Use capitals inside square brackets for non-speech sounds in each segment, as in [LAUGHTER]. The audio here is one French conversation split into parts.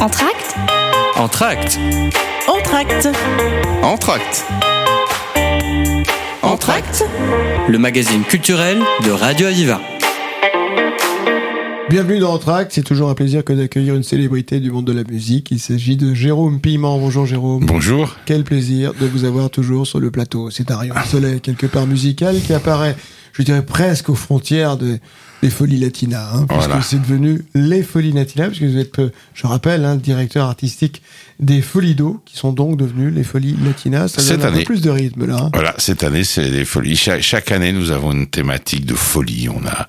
Entracte Entracte Entracte. Entracte. Entracte Le magazine culturel de Radio Aviva. Bienvenue dans Entracte, c'est toujours un plaisir que d'accueillir une célébrité du monde de la musique. Il s'agit de Jérôme Piment. Bonjour Jérôme. Bonjour. Quel plaisir de vous avoir toujours sur le plateau. C'est un rayon de soleil quelque part musical qui apparaît, je dirais presque aux frontières de, des Folies Latinas, hein, puisque Voilà. c'est devenu les Folies Latinas, puisque vous êtes, euh, je rappelle, hein, directeur artistique des Folies d'eau, qui sont donc devenues les Folies Latinas. Ça Cette donne un peu année. plus de rythme là. hein. Voilà, cette année, c'est les folies. Chaque, chaque année, nous avons une thématique de folie. On a,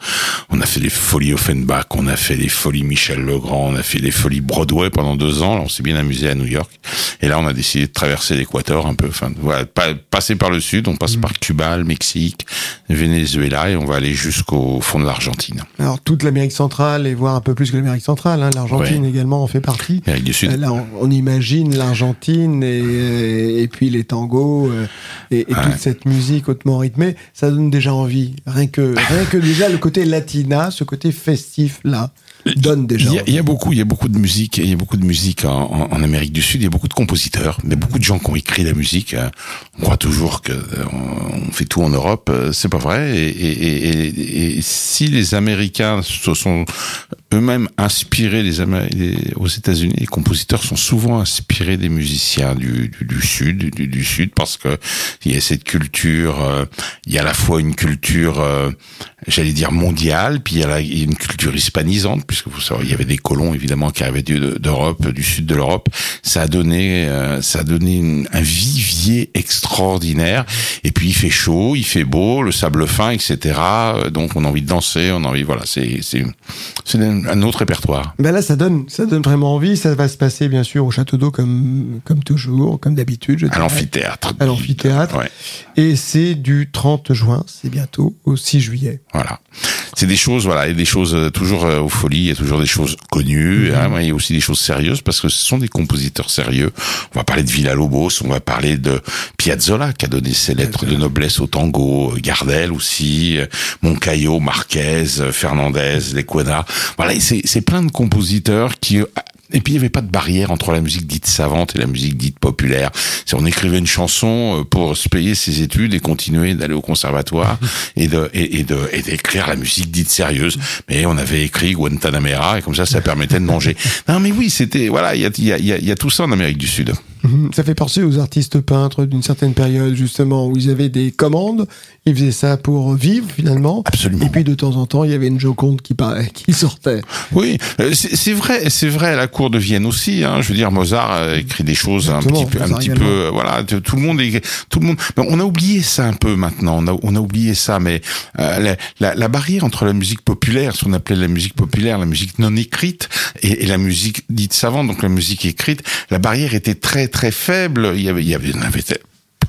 on a fait les folies Offenbach, on a fait les folies Michel Legrand, on a fait les folies Broadway pendant deux ans. Là, on s'est bien amusé à New York. Et là, on a décidé de traverser l'équateur un peu. Enfin, voilà, pas- passer par le sud. On passe par Cuba, le Mexique, le Venezuela, et on va aller jusqu'au fond de l'Argentine. Alors toute l'Amérique centrale et voire un peu plus que l'Amérique centrale, hein, l'Argentine Ouais. également en fait partie. Amérique du Sud. Euh, Là, on, on imagine l'Argentine et, et puis les tangos euh, et, et toute cette musique hautement rythmée, ça donne déjà envie. Rien que, rien que déjà le côté latina, ce côté festif là, donne déjà. Il y, a, envie. il y a beaucoup, il y a beaucoup de musique, il y a beaucoup de musique en, en- en Amérique du Sud. Il y a beaucoup de compositeurs, mais beaucoup de gens qui ont écrit la musique. euh, On croit toujours que euh, on on fait tout en Europe, euh, c'est pas vrai. Et, et- et- et- et si les Américains se sont eux-mêmes inspirés les les- aux États-Unis, les compositeurs sont souvent inspirés des musiciens du, du, du sud, du, du sud, parce que il y a cette culture. euh, il y a à la fois une culture, euh, j'allais dire mondiale, puis il y a la- une culture hispanisante, puisque vous savez, il y avait des colons évidemment qui arrivaient d'Europe, du sud de l'Europe. Ça a donné, euh, ça a donné un vivier extraordinaire. Et puis il fait chaud, il fait beau, le sable fin, etc. Donc on a envie de danser, on a envie, voilà, c'est c'est un, un autre répertoire. Ben là, ça donne, ça donne vraiment envie. Ça va se passer bien sûr au château d'eau comme, comme toujours, comme d'habitude. je À l'amphithéâtre. À l'amphithéâtre. Ouais. Et c'est du 30 juin, c'est bientôt, au 6 juillet. Voilà. C'est des choses, voilà, et des choses euh, toujours euh, aux folies, il y a toujours des choses connues, hein, mais il y a aussi des choses sérieuses parce que ce sont des compositeurs sérieux. On va parler de Villa-Lobos, on va parler de Piazzolla qui a donné ses lettres de noblesse au tango, euh, Gardel aussi, Moncayo, Marquez, Fernandez, Lecuona. Voilà, c'est c'est plein de compositeurs qui et puis il n'y avait pas de barrière entre la musique dite savante et la musique dite populaire. Si on écrivait une chanson euh, pour se payer ses études et continuer d'aller au conservatoire [LAUGHS] et de et, et de et d'écrire la musique dite sérieuse, mais on avait écrit Guantanamera et comme ça ça permettait de manger. [LAUGHS] Non mais oui, c'était voilà, il y a y a, y a tout ça en Amérique du Sud. Mhm. Ça fait penser aux artistes peintres d'une certaine période, justement, où ils avaient des commandes, ils faisaient ça pour vivre, finalement. Absolument. Et puis, de temps en temps, il y avait une Joconde qui, paraît, [LAUGHS] qui sortait. Oui, euh, c'est vrai, c'est vrai à la cour de Vienne aussi. Hein, je veux dire, Mozart a écrit des choses un petit peu, un Mozart petit également. peu, euh, voilà. Tout le monde, est, tout le monde. mais on a oublié ça un peu maintenant. On a, on a oublié ça, mais euh, la, la, la barrière entre la musique populaire, ce qu'on appelait la musique populaire, la musique non écrite, et, et la musique dite savante, donc la musique écrite, la barrière était très très faible. Il y avait, il y avait, il y en avait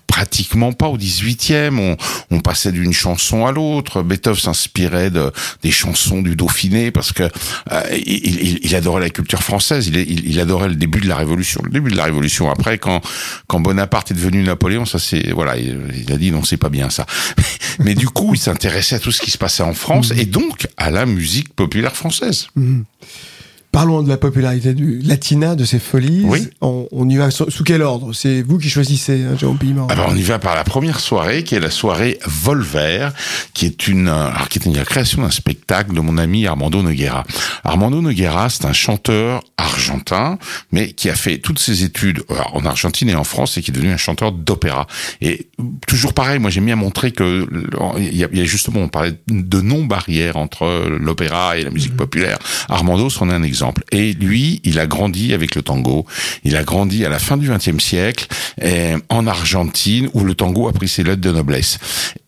pratiquement pas au 18e. On, on passait d'une chanson à l'autre. Beethoven s'inspirait de, des chansons du Dauphiné parce que euh, il, il- il adorait la culture française. Il, adorait le début de la Révolution. Le début de la Révolution. Après, quand, quand Bonaparte est devenu Napoléon, ça c'est voilà, il, il a dit non, c'est pas bien ça. [LAUGHS] Mais du coup, il s'intéressait à tout ce qui se passait en France et donc à la musique populaire française. Parlons de la popularité du latina, de ces folies. Oui. On, on y va sous, sous quel ordre? C'est vous qui choisissez, hein, Jérôme Piment. Alors on y va par la première soirée, qui est la soirée Volver, qui est une, alors, qui est une- création d'un spectacle de mon ami Armando Noguera. Armando Noguera, c'est un chanteur argentin, mais qui a fait toutes ses études euh, en Argentine et en France et qui est devenu un chanteur d'opéra. Et toujours pareil, moi j'aime bien montrer que il y a, il y a justement, on parlait de non-barrière entre l'opéra et la musique populaire. Armando, c'en est un exemple. Et lui, il a grandi avec le tango. Il a grandi à la fin du XXe siècle euh, en Argentine, où le tango a pris ses lettres de noblesse.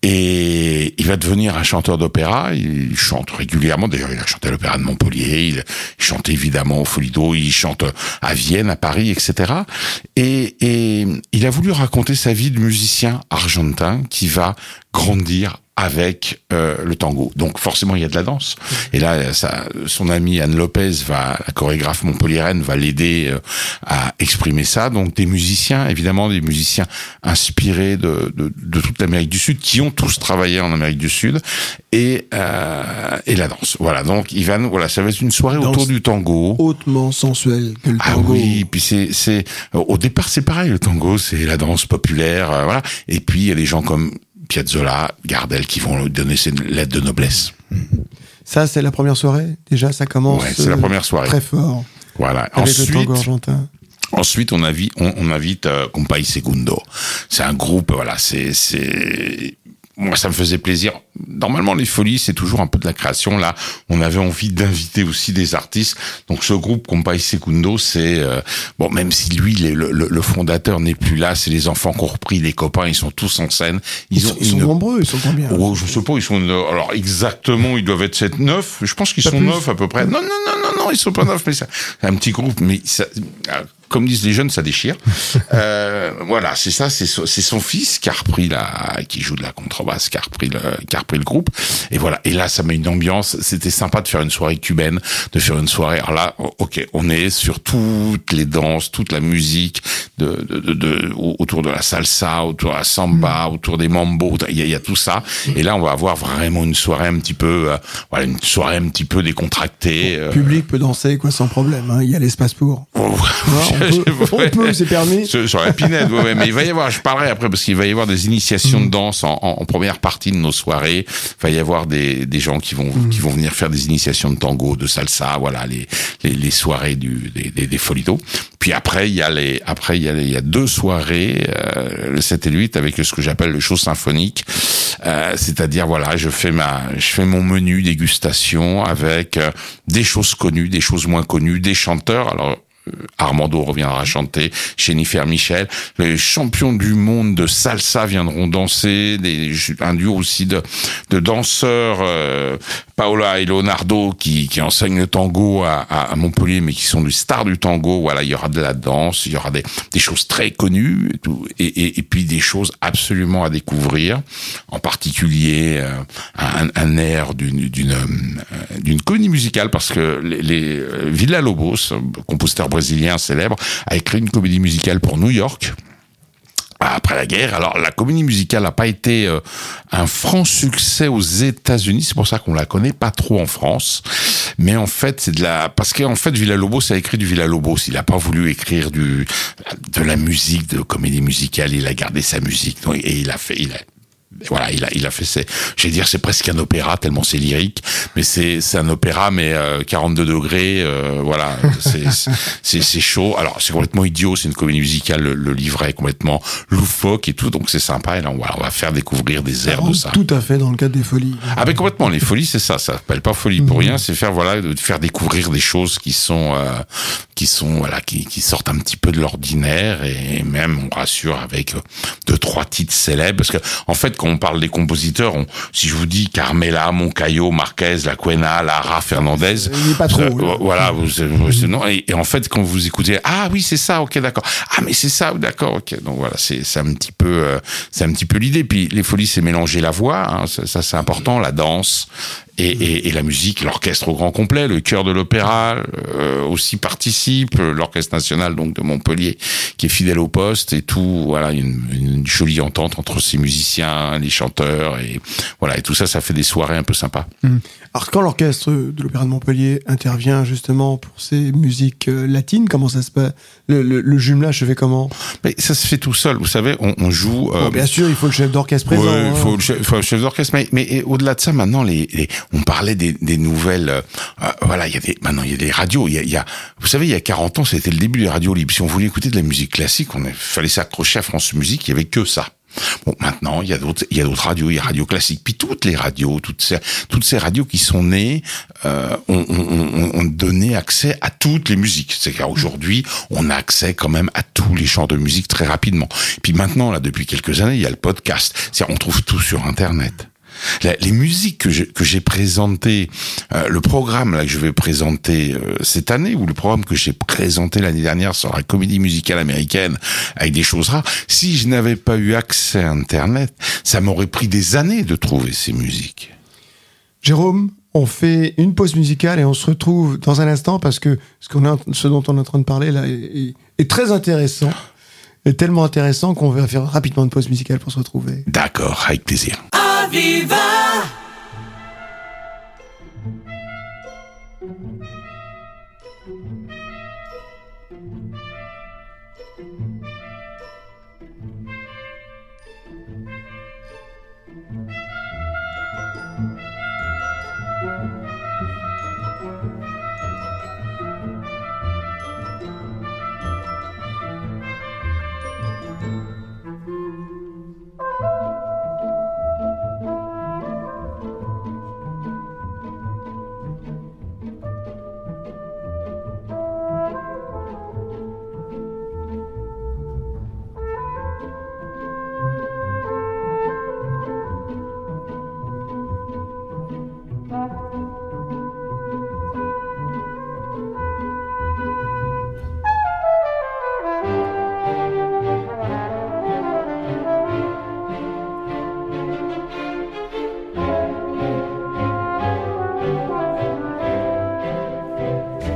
Et il va devenir un chanteur d'opéra. Il chante régulièrement. D'ailleurs, il a chanté à l'opéra de Montpellier. Il chante évidemment au Folido. Il chante à Vienne, à Paris, etc. Et, et il a voulu raconter sa vie de musicien argentin qui va grandir avec euh, le tango. Donc forcément il y a de la danse. Et là, ça, son amie Anne Lopez va, la chorégraphe montpelliéraine, va l'aider euh, à exprimer ça. Donc des musiciens, évidemment des musiciens inspirés de, de, de toute l'Amérique du Sud, qui ont tous travaillé en Amérique du Sud, et euh, et la danse. Voilà. Donc Ivan, voilà, ça va être une soirée Danse autour du tango. Hautement sensuel que le Ah oui, puis c'est c'est au départ c'est pareil le tango, c'est la danse populaire, euh, voilà. Et puis il y a des gens comme Piazzolla, Gardel qui vont lui donner cette lettre de noblesse. Ça, c'est la première soirée. Déjà, ça commence. Ouais, c'est la euh, première soirée. Très fort. Voilà. Avec le Ensuite, tango argentin. ensuite on invite on, on invite euh, Compay Segundo. C'est un groupe, voilà, c'est c'est moi, ça me faisait plaisir. Normalement, les folies, c'est toujours un peu de la création. Là, on avait envie d'inviter aussi des artistes. Donc, ce groupe Compay Secundo, c'est euh, bon, même si lui, le, le, le fondateur n'est plus là, c'est les enfants qui ont repris, les copains, ils sont tous en scène. Ils, sont, ils sont une- nombreux, ils sont combien Oh, je sais pas, ils sont alors exactement, ils doivent être 7 9, je pense qu'ils sont. 9 à peu près. Non non non non non, ils sont pas 9 mais c'est un petit groupe mais ça, comme disent les jeunes, ça déchire. [LAUGHS] euh, voilà, c'est ça, c'est son, fils qui a repris la qui joue de la contrebasse, qui a repris le qui a repris le groupe et voilà, et là ça met une ambiance, c'était sympa de faire une soirée cubaine, de faire une soirée alors là OK, on est sur toutes les danses, toute la musique de, de, de, de- autour de la salsa, autour de la samba, autour des mambo, il y, y a tout ça. Et là, on va avoir vraiment une soirée un petit peu, euh, voilà, une soirée un petit peu décontractée. euh. Le public peut danser quoi sans problème. hein. Il y a l'espace pour. Ouais, [LAUGHS] on peut, on peut, c'est permis. Sur, sur la pinette, ouais, ouais, mais il va y avoir, je parlerai après parce qu'il va y avoir des initiations de danse en, en- en première partie de nos soirées. Il va y avoir des, des gens qui vont qui vont venir faire des initiations de tango, de salsa, voilà les les, les soirées du des, des, des Folitos. Puis après il y a les après il y a les- il y a deux soirées euh, le 7 et le 8 avec ce que j'appelle le show symphonique. Euh, c'est-à-dire voilà, je fais ma je fais mon menu dégustation avec euh, des choses connues, des choses moins connues, des chanteurs. Alors Armando reviendra chanter, Jennifer Michel, les champions du monde de salsa viendront danser, des, un duo aussi de, de danseurs, euh, Paola et Leonardo qui, qui enseignent le tango à, à, Montpellier, mais qui sont des stars du tango. Voilà, il y aura de la danse, il y aura des, des choses très connues, et, tout, et, et, puis des choses absolument à découvrir, en particulier euh, un, un air d'une d'une euh, comédie musicale, parce que les, les euh, Villa Lobos, compositeur brésilien célèbre, a écrit une comédie musicale pour New York après la guerre. Alors la comédie musicale n'a pas été euh, un franc succès aux États-Unis, c'est pour ça qu'on la connaît pas trop en France. Mais en fait, c'est de la parce qu'en fait Villa-Lobos a écrit du Villa-Lobos, il a pas voulu écrire du de la musique de comédie musicale, il a gardé sa musique et il a fait il a voilà, il a, il a fait ses, je vais dire, c'est presque un opéra tellement c'est lyrique, mais c'est, c'est un opéra mais euh, 42 degrés, euh, voilà, c'est, c'est, chaud. Alors c'est complètement idiot, c'est une comédie musicale, le, le livret est complètement loufoque et tout, donc c'est sympa. Et là, on va, on va faire découvrir des airs de ça. Tout à fait dans le cadre des folies. Ah ben complètement, les folies c'est ça, ça s'appelle pas folie pour rien, c'est faire voilà de faire découvrir des choses qui sont euh, qui sont voilà qui, qui sortent un petit peu de l'ordinaire. Et même on rassure avec euh, deux trois titres célèbres. Parce que en fait quand on parle des compositeurs, on, si je vous dis Carmela, Moncayo, Marquez, La Cuena, Lara, Fernandez, Il est pas trop, là. voilà, vous, non, et, et en fait quand vous écoutez ah oui c'est ça, ok d'accord, ah mais c'est ça, d'accord, ok, donc voilà c'est c'est un petit peu euh, c'est un petit peu l'idée. Puis les folies c'est mélanger la voix, hein, ça, ça, c'est important, la danse et, et, et la musique, l'orchestre au grand complet, le chœur de l'opéra euh, aussi participe, l'orchestre national donc de Montpellier qui est fidèle au poste et tout, voilà une, une jolie entente entre ces musiciens, les chanteurs et voilà et tout ça ça fait des soirées un peu sympas. Alors quand l'orchestre de l'Opéra de Montpellier intervient justement pour ces musiques euh, latines, comment ça se passe le, le, le jumelage se fait comment? Mais ça se fait tout seul, vous savez, on, on joue. euh, Bon, Bien sûr, il faut le chef d'orchestre présent. Ouais, il hein. faut, le chef- faut le chef d'orchestre, mais, mais et au-delà de ça, maintenant, les, les- on parlait des, des nouvelles. euh, euh, voilà, il y maintenant il y a des radios. Il y a, y a- vous savez, il y a 40 ans, c'était le début des radios libres. Si on voulait écouter de la musique classique, on fallait s'accrocher à France Musique. Il y avait que ça. Bon, maintenant, il y a d'autres, il y a d'autres radios, il y a Radio Classique, puis toutes les radios, toutes ces, toutes ces radios qui sont nées, euh, ont, ont- ont- donné accès à toutes les musiques. C'est qu'aujourd'hui, on a accès quand même à tous les genres de musique très rapidement. Puis maintenant, là, depuis quelques années, il y a le podcast. C'est, on trouve tout sur Internet. Les musiques que j'ai que présentées, euh, le programme là que je vais présenter euh, cette année ou le programme que j'ai présenté l'année dernière sur la comédie musicale américaine avec des choses rares. Si je n'avais pas eu accès à Internet, ça m'aurait pris des années de trouver ces musiques. Jérôme, on fait une pause musicale et on se retrouve dans un instant parce que ce, qu'on ce dont on est en train de parler là est, est très intéressant. Est tellement intéressant qu'on va faire rapidement une pause musicale pour se retrouver. D'accord, avec plaisir. Aviva Bye.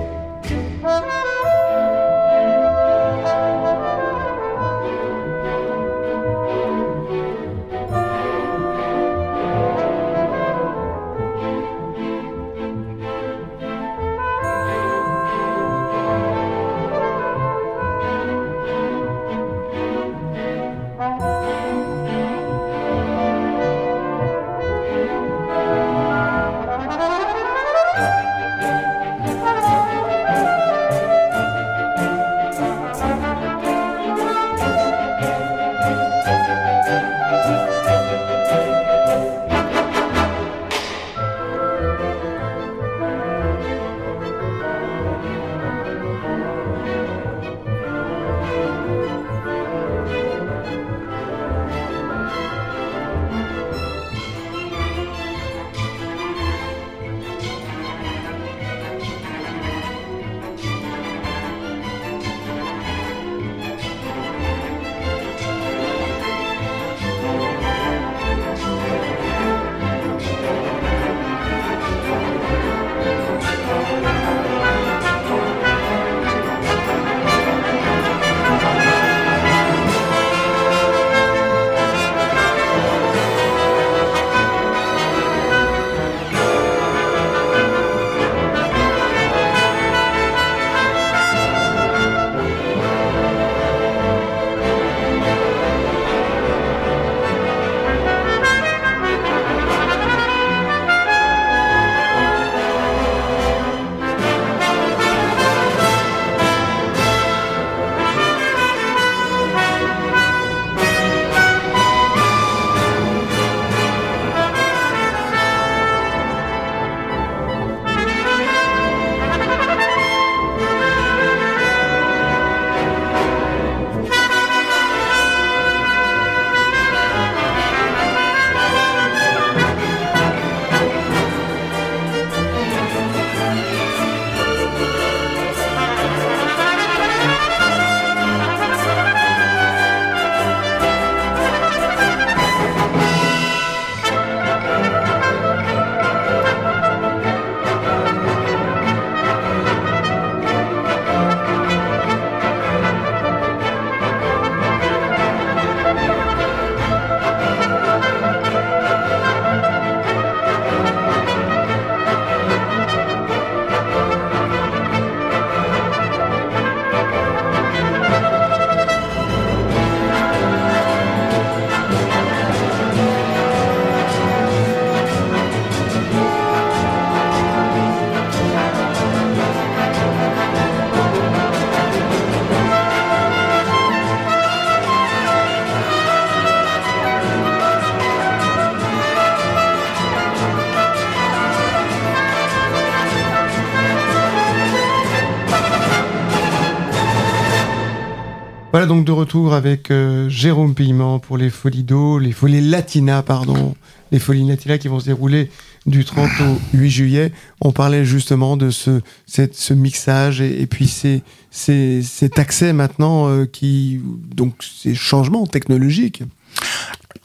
Voilà donc de retour avec euh, Jérôme Piment pour les Folies d'eau, les Folies Latina, pardon, les Folies Latina qui vont se dérouler du 30 au 8 juillet. On parlait justement de ce, ce mixage et, puis c'est, c'est, cet accès maintenant euh, qui, donc ces changements technologiques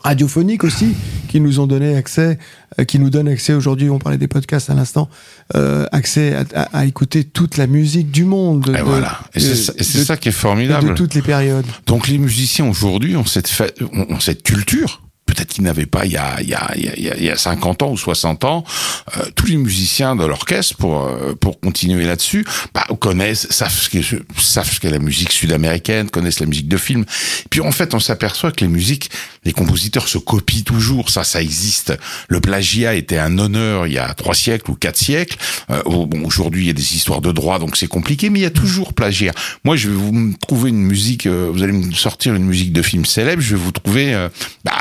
radiophoniques aussi, qui nous ont donné accès, euh, qui nous donnent accès aujourd'hui, on parlait des podcasts à l'instant, euh, accès à, à, à, écouter toute la musique du monde. Et voilà. Et c'est ça, ça, qui est formidable. De toutes les périodes. Donc les musiciens aujourd'hui ont cette, ont cette culture peut-être qu'ils n'avaient pas il y, a, il, y a, il, y a, il y a 50 ans ou 60 ans, euh, tous les musiciens de l'orchestre, pour, euh, pour continuer là-dessus, bah, connaissent, savent ce qu'est, qu'est la musique sud-américaine, connaissent la musique de film. Puis en fait, on s'aperçoit que les musiques, les compositeurs se copient toujours, ça, ça existe. Le plagiat était un honneur il y a trois siècles ou quatre siècles. Euh, bon, aujourd'hui, il y a des histoires de droit, donc c'est compliqué, mais il y a toujours plagiat. Moi, je vais vous trouver une musique, euh, vous allez me sortir une musique de film célèbre, je vais vous trouver... Euh, bah,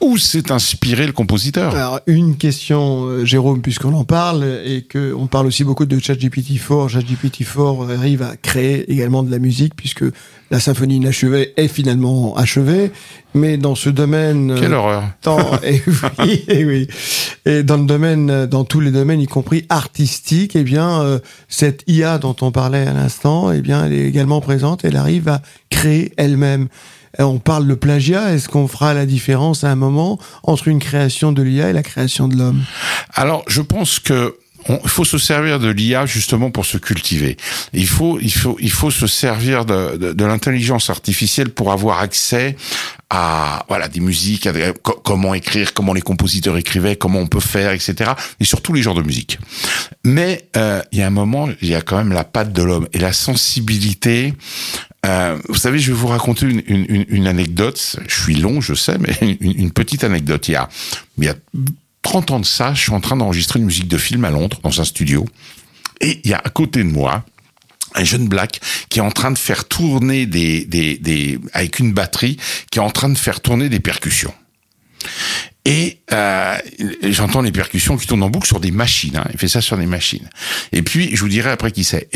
où s'est inspiré le compositeur? Alors, une question, euh, Jérôme, puisqu'on en parle, et que on parle aussi beaucoup de ChatGPT-4. ChatGPT-4 arrive à créer également de la musique, puisque la symphonie inachevée est finalement achevée. Mais dans ce domaine... Euh, Quelle horreur tant, [LAUGHS] et, oui, et oui. Et dans le domaine, dans tous les domaines, y compris artistique, eh bien, euh, cette IA dont on parlait à l'instant, eh bien, elle est également présente. Elle arrive à créer elle-même. On parle de plagiat. Est-ce qu'on fera la différence à un moment entre une création de l'IA et la création de l'homme? Alors, je pense que il faut se servir de l'IA justement pour se cultiver. Il faut, il faut, il faut se servir de, l'intelligence artificielle pour avoir accès à voilà des musiques, à comment écrire, comment les compositeurs écrivaient, comment on peut faire, etc. Et surtout les genres de musique. Mais euh, il y a un moment, il y a quand même la patte de l'homme et la sensibilité. Euh, vous savez, je vais vous raconter une, une, une, anecdote. Je suis long, je sais, mais [LAUGHS] une, une petite anecdote. Il y a, il y a 30 ans de ça, je suis en train d'enregistrer une musique de film à Londres, dans un studio. Et il y a à côté de moi, un jeune black qui est en train de faire tourner des, des, des, avec une batterie, qui est en train de faire tourner des percussions. Et euh, j'entends les percussions qui tournent en boucle sur des machines. Hein. Il fait ça sur des machines. Et puis, je vous dirai après qui c'est.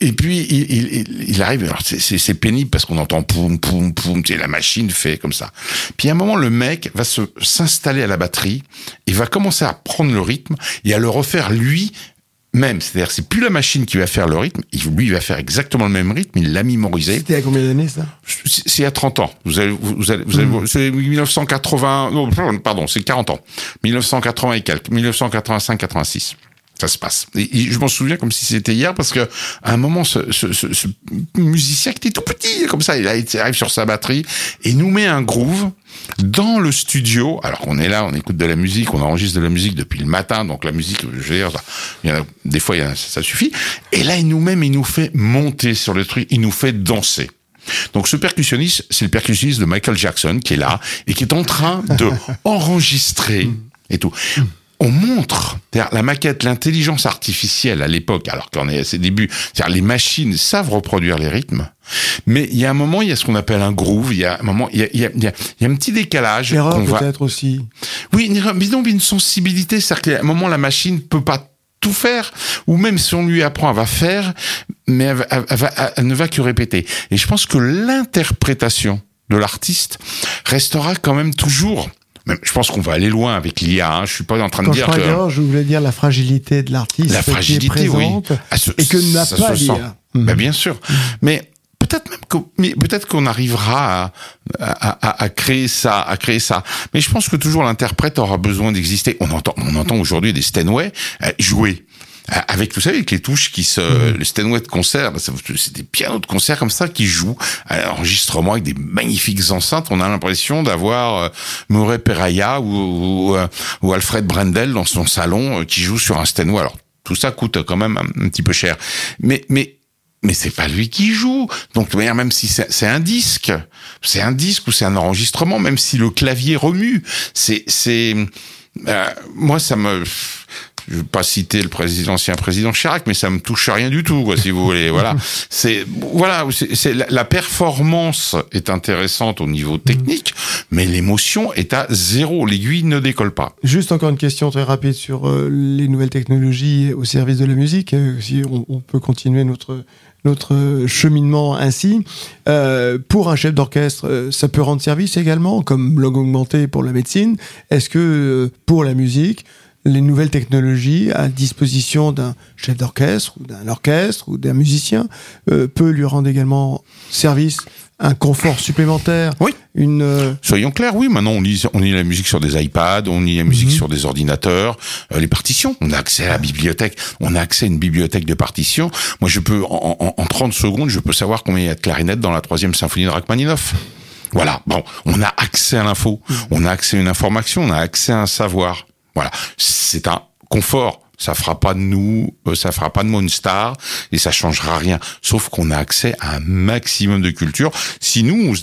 Et puis il, il, il arrive, alors c'est pénible parce qu'on entend poum poum poum, et la machine fait comme ça. Puis à un moment le mec va se s'installer à la batterie, il va commencer à prendre le rythme et à le refaire lui même, c'est-à-dire c'est plus la machine qui va faire le rythme, lui il va faire exactement le même rythme, il l'a mémorisé. C'était à combien d'années ça? C'est à 30 ans. Vous allez, vous allez, vous allez, mmh. c'est 1980, non, pardon, c'est 40 ans. 1980 et quelques, 1985-86 ça se passe. Et je m'en souviens comme si c'était hier parce que à un moment, ce, ce, ce, ce, musicien qui était tout petit, comme ça, il arrive sur sa batterie et nous met un groove dans le studio. Alors qu'on est là, on écoute de la musique, on enregistre de la musique depuis le matin, donc la musique, je veux dire, il y a, des fois, il y a, ça suffit. Et là, il nous met, il nous fait monter sur le truc, il nous fait danser. Donc ce percussionniste, c'est le percussionniste de Michael Jackson qui est là et qui est en train de [LAUGHS] enregistrer et tout on montre la maquette, l'intelligence artificielle à l'époque, alors qu'on est à ses débuts, c'est-à-dire les machines savent reproduire les rythmes, mais il y a un moment, il y a ce qu'on appelle un groove, il y a un moment, il y a, il y a, il y a, un petit décalage. L'erreur peut-être aussi. Oui, une erreur, mais une sensibilité, c'est-à-dire qu'à un moment, la machine peut pas tout faire, ou même si on lui apprend, elle va faire, mais elle, va, elle, va, elle ne va que répéter. Et je pense que l'interprétation de l'artiste restera quand même toujours je pense qu'on va aller loin avec l'IA. Hein. Je suis pas en train Quand de dire je que je voulais dire la fragilité de l'artiste, la fragilité, qui est présente, oui. Ah, ce, et que n'a pas l'IA. Ben, bien sûr, mais peut-être même que, mais peut-être qu'on arrivera à, à, à, à, créer ça, à créer ça. Mais je pense que toujours l'interprète aura besoin d'exister. On entend, on entend aujourd'hui des Steinway euh, jouer avec vous savez avec les touches qui se mmh. le Steinway de concert c'est des pianos de concert comme ça qui jouent à l'enregistrement avec des magnifiques enceintes on a l'impression d'avoir euh, Murray Peraya ou, ou, euh, ou, Alfred Brendel dans son salon euh, qui joue sur un Steinway alors tout ça coûte quand même un, un petit peu cher mais mais mais c'est pas lui qui joue. Donc de manière, même si c'est un disque, c'est un disque ou c'est un enregistrement, même si le clavier remue, c'est c'est euh, moi ça me je vais pas citer le président, ancien président Chirac, mais ça me touche rien du tout, quoi, si vous voulez. Voilà. [LAUGHS] C'est, voilà, c'est, la, la, performance est intéressante au niveau technique, mais l'émotion est à zéro. L'aiguille ne décolle pas. Juste encore une question très rapide sur euh, les nouvelles technologies au service de la musique. Euh, si on, on peut continuer notre notre cheminement ainsi. Euh, pour un chef d'orchestre, ça peut rendre service également, comme langue augmentée pour la médecine. Est-ce que pour la musique, les nouvelles technologies à disposition d'un chef d'orchestre ou d'un orchestre ou d'un musicien euh, peut lui rendre également service un confort supplémentaire. Oui. Une. Euh, Soyons clairs, oui. Maintenant, on lit, on lit la musique sur des iPads, on lit la musique Mhm. sur des ordinateurs, euh, les partitions. On a accès à la bibliothèque. On a accès à une bibliothèque de partitions. Moi, je peux en, en, en 30 secondes, je peux savoir combien il y a de clarinettes dans la troisième symphonie de Rachmaninoff. Voilà. Bon, on a accès à l'info, Mhm. on a accès à une information, on a accès à un savoir. Voilà. C'est un confort. Ça fera pas de nous, euh, ça fera pas de moi une star et ça changera rien. Sauf qu'on a accès à un maximum de culture. Si nous,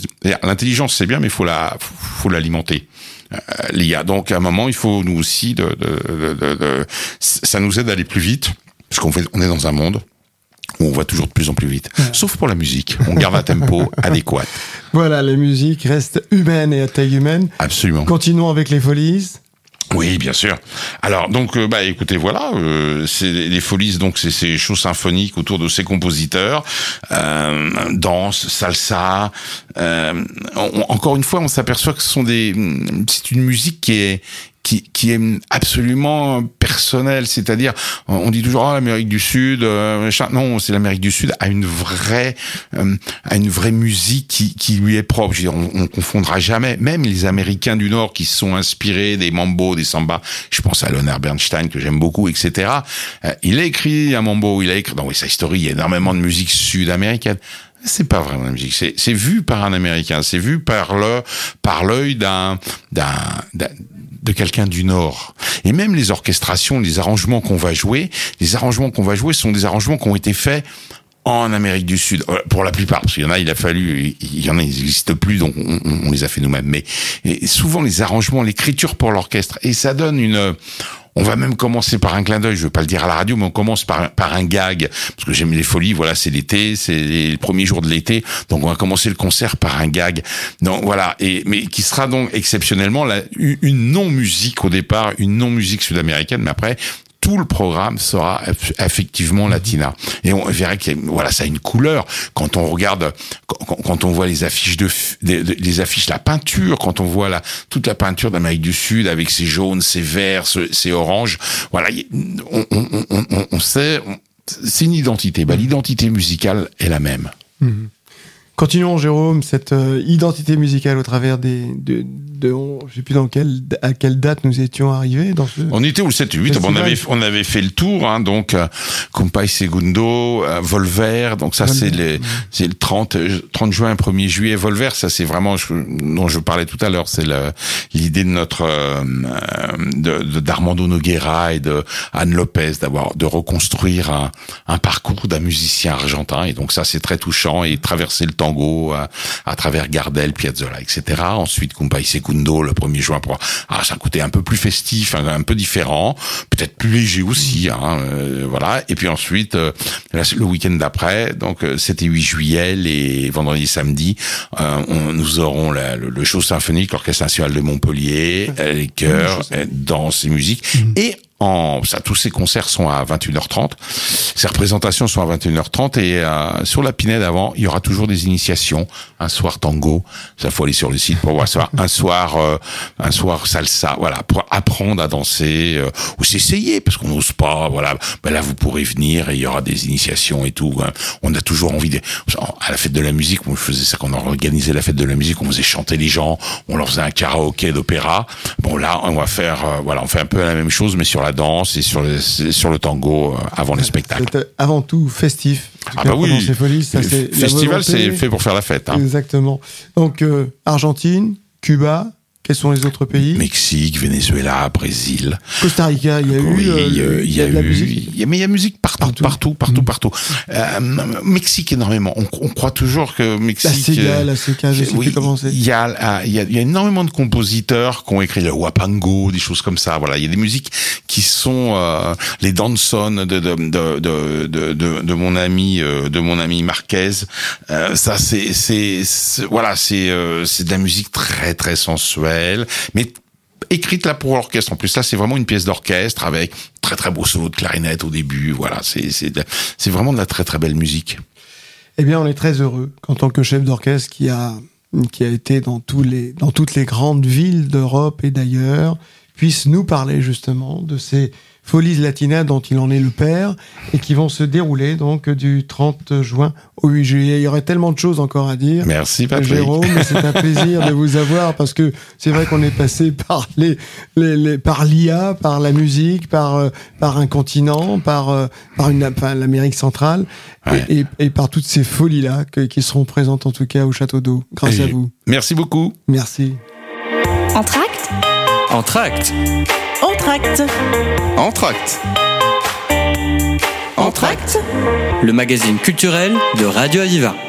l'intelligence c'est bien, mais faut la, faut l'alimenter. Euh, L'IA. Donc à un moment, il faut nous aussi de, de, de, de- de- ça nous aide à aller plus vite parce qu'on fait, on est dans un monde où on va toujours de plus en plus vite. Sauf pour la musique, on garde un tempo [LAUGHS] adéquat. voilà, la musique reste humaine et à taille humaine. Absolument. Continuons avec les folies. Oui, bien sûr. Alors donc, euh, bah écoutez, voilà, euh, c'est les folies, donc c'est ces shows symphoniques autour de ces compositeurs, euh, danse, salsa. euh, encore une fois, on s'aperçoit que ce sont des, c'est une musique qui est qui, qui est absolument personnelle, c'est-à-dire on dit toujours oh, l'Amérique du Sud, euh, non, c'est l'Amérique du Sud a une vraie euh, une vraie musique qui, qui lui est propre. Je veux dire, on, on confondra jamais, même les Américains du Nord qui se sont inspirés des mambo, des samba. Je pense à Leonard Bernstein que j'aime beaucoup, etc. Euh, il a écrit un mambo, il a écrit dans sa historie, il y a énormément de musique sud-américaine c'est pas vraiment la musique. C'est, vu par un Américain. C'est vu par le, par l'œil d'un, d'un, de quelqu'un du Nord. Et même les orchestrations, les arrangements qu'on va jouer, les arrangements qu'on va jouer sont des arrangements qui ont été faits en Amérique du Sud, Euh, pour la plupart, parce qu'il y en a, il a fallu, il y en a, ils n'existent plus, donc on, on- les a fait nous-mêmes. Mais souvent les arrangements, l'écriture pour l'orchestre, et ça donne une, on va même commencer par un clin d'œil, je veux pas le dire à la radio, mais on commence par, un- par un gag, parce que j'aime les folies, voilà, c'est l'été, c'est les premiers jours de l'été, donc on va commencer le concert par un gag. Donc voilà, et mais qui sera donc exceptionnellement une non-musique au départ, une non-musique sud-américaine, mais après tout le programme sera eff- effectivement latina. Et on verra que voilà, ça a une couleur. Quand on regarde, quand, on voit les affiches de, les affiches, la peinture, quand on voit la, toute la peinture d'Amérique du Sud avec ses jaunes, ses verts, ses oranges, voilà, on, on, on, on- sait, c'est une identité. Bah, l'identité musicale est la même. Continuons, Jérôme, cette euh, identité musicale au travers des. De, de, on- je sais plus dans quelle, à quelle date nous étions arrivés dans ce. On était au 7 et 8, on avait, on avait fait le tour, hein, donc euh, Compay Segundo, euh, Volver, donc ça c'est les, c'est le 30, euh, 30 juin, 1er juillet, Volver, ça c'est vraiment ce dont je parlais tout à l'heure, c'est l'idée de notre euh, euh, de d'Armando Noguera et de Anne Lopez d'avoir de reconstruire un, un parcours d'un musicien argentin et donc ça c'est très touchant et traverser le tango à, à travers Gardel, Piazzolla, etc. Ensuite Compay Segundo le 1er juin pour ah un côté un peu plus festif, un, un peu différent, peut-être plus léger aussi, hein, euh, voilà. Et puis ensuite euh, là, le week-end d'après, donc euh, 7 et 8 juillet, les vendredi et samedi, euh, on- nous aurons la- le, le show symphonique, l'orchestre national de Montpellier, euh, les chœurs, euh, danse et musique, et en, ça, tous ces concerts sont à 21h30. Ces représentations sont à 21h30 et euh, sur la Pinède avant, il y aura toujours des initiations. Un soir tango, ça faut aller sur le site pour voir ça. Un soir, euh, un soir salsa, voilà, pour apprendre à danser euh, ou s'essayer parce qu'on n'ose pas. Voilà, ben là vous pourrez venir et il y aura des initiations et tout. hein. On a toujours envie de, à la fête de la musique, on faisait ça quand on organisait la fête de la musique, on faisait chanter les gens, on leur faisait un karaoké d'opéra. Bon là, on va faire, euh, voilà, on fait un peu la même chose mais sur la danse et sur le sur le tango euh, avant les spectacles. C'est euh, avant tout festif. Ah bah oui, folies, ça, c'est festival c'est fait pour faire la fête. Hein. Exactement. Donc, euh, Argentine, Cuba, Quels sont les autres pays Mexique, Venezuela, Brésil. Costa Rica, il y a eu. Oui, euh, il y a, il y a de la eu- musique. il y a- mais il y a musique partout, Partout. partout, partout, Mm. Euh, Mexique énormément. On, on croit toujours que La Mexique. Sega, euh, la Sega, je sais oui, plus comment c'est. Il y a, ah, il y a, il y a énormément de compositeurs qui ont écrit le Wapango, des choses comme ça. Voilà, il y a des musiques qui sont euh, les danson de de de de de, de, de mon ami euh, de mon ami Marquez. Euh, ça, c'est c'est voilà, c'est euh, c'est de la musique très très sensuelle, mais écrite là pour l'orchestre. En plus, là, c'est vraiment une pièce d'orchestre avec très très beau solo de clarinette au début. Voilà, c'est vraiment de la très très belle musique. Eh bien, on est très heureux qu'en tant que chef d'orchestre qui a, qui a été dans, tous les, dans toutes les grandes villes d'Europe et d'ailleurs, puisse nous parler justement de ces folies latinas dont il en est le père et qui vont se dérouler donc du 30 juin au 8 juillet. Il y aurait tellement de choses encore à dire. Merci Patrick. Jérôme, c'est un plaisir de vous avoir parce que c'est vrai qu'on est passé par les, les, les- par l'IA, par la musique, par euh, par un continent, par euh, par une enfin, l'Amérique centrale et- Ouais. et, et par toutes ces folies là qui seront présentes en tout cas au château d'eau. Grâce à vous. Merci beaucoup. Merci. Entracte Entracte. Entracte Entracte. Entracte Le magazine culturel de Radio Aviva.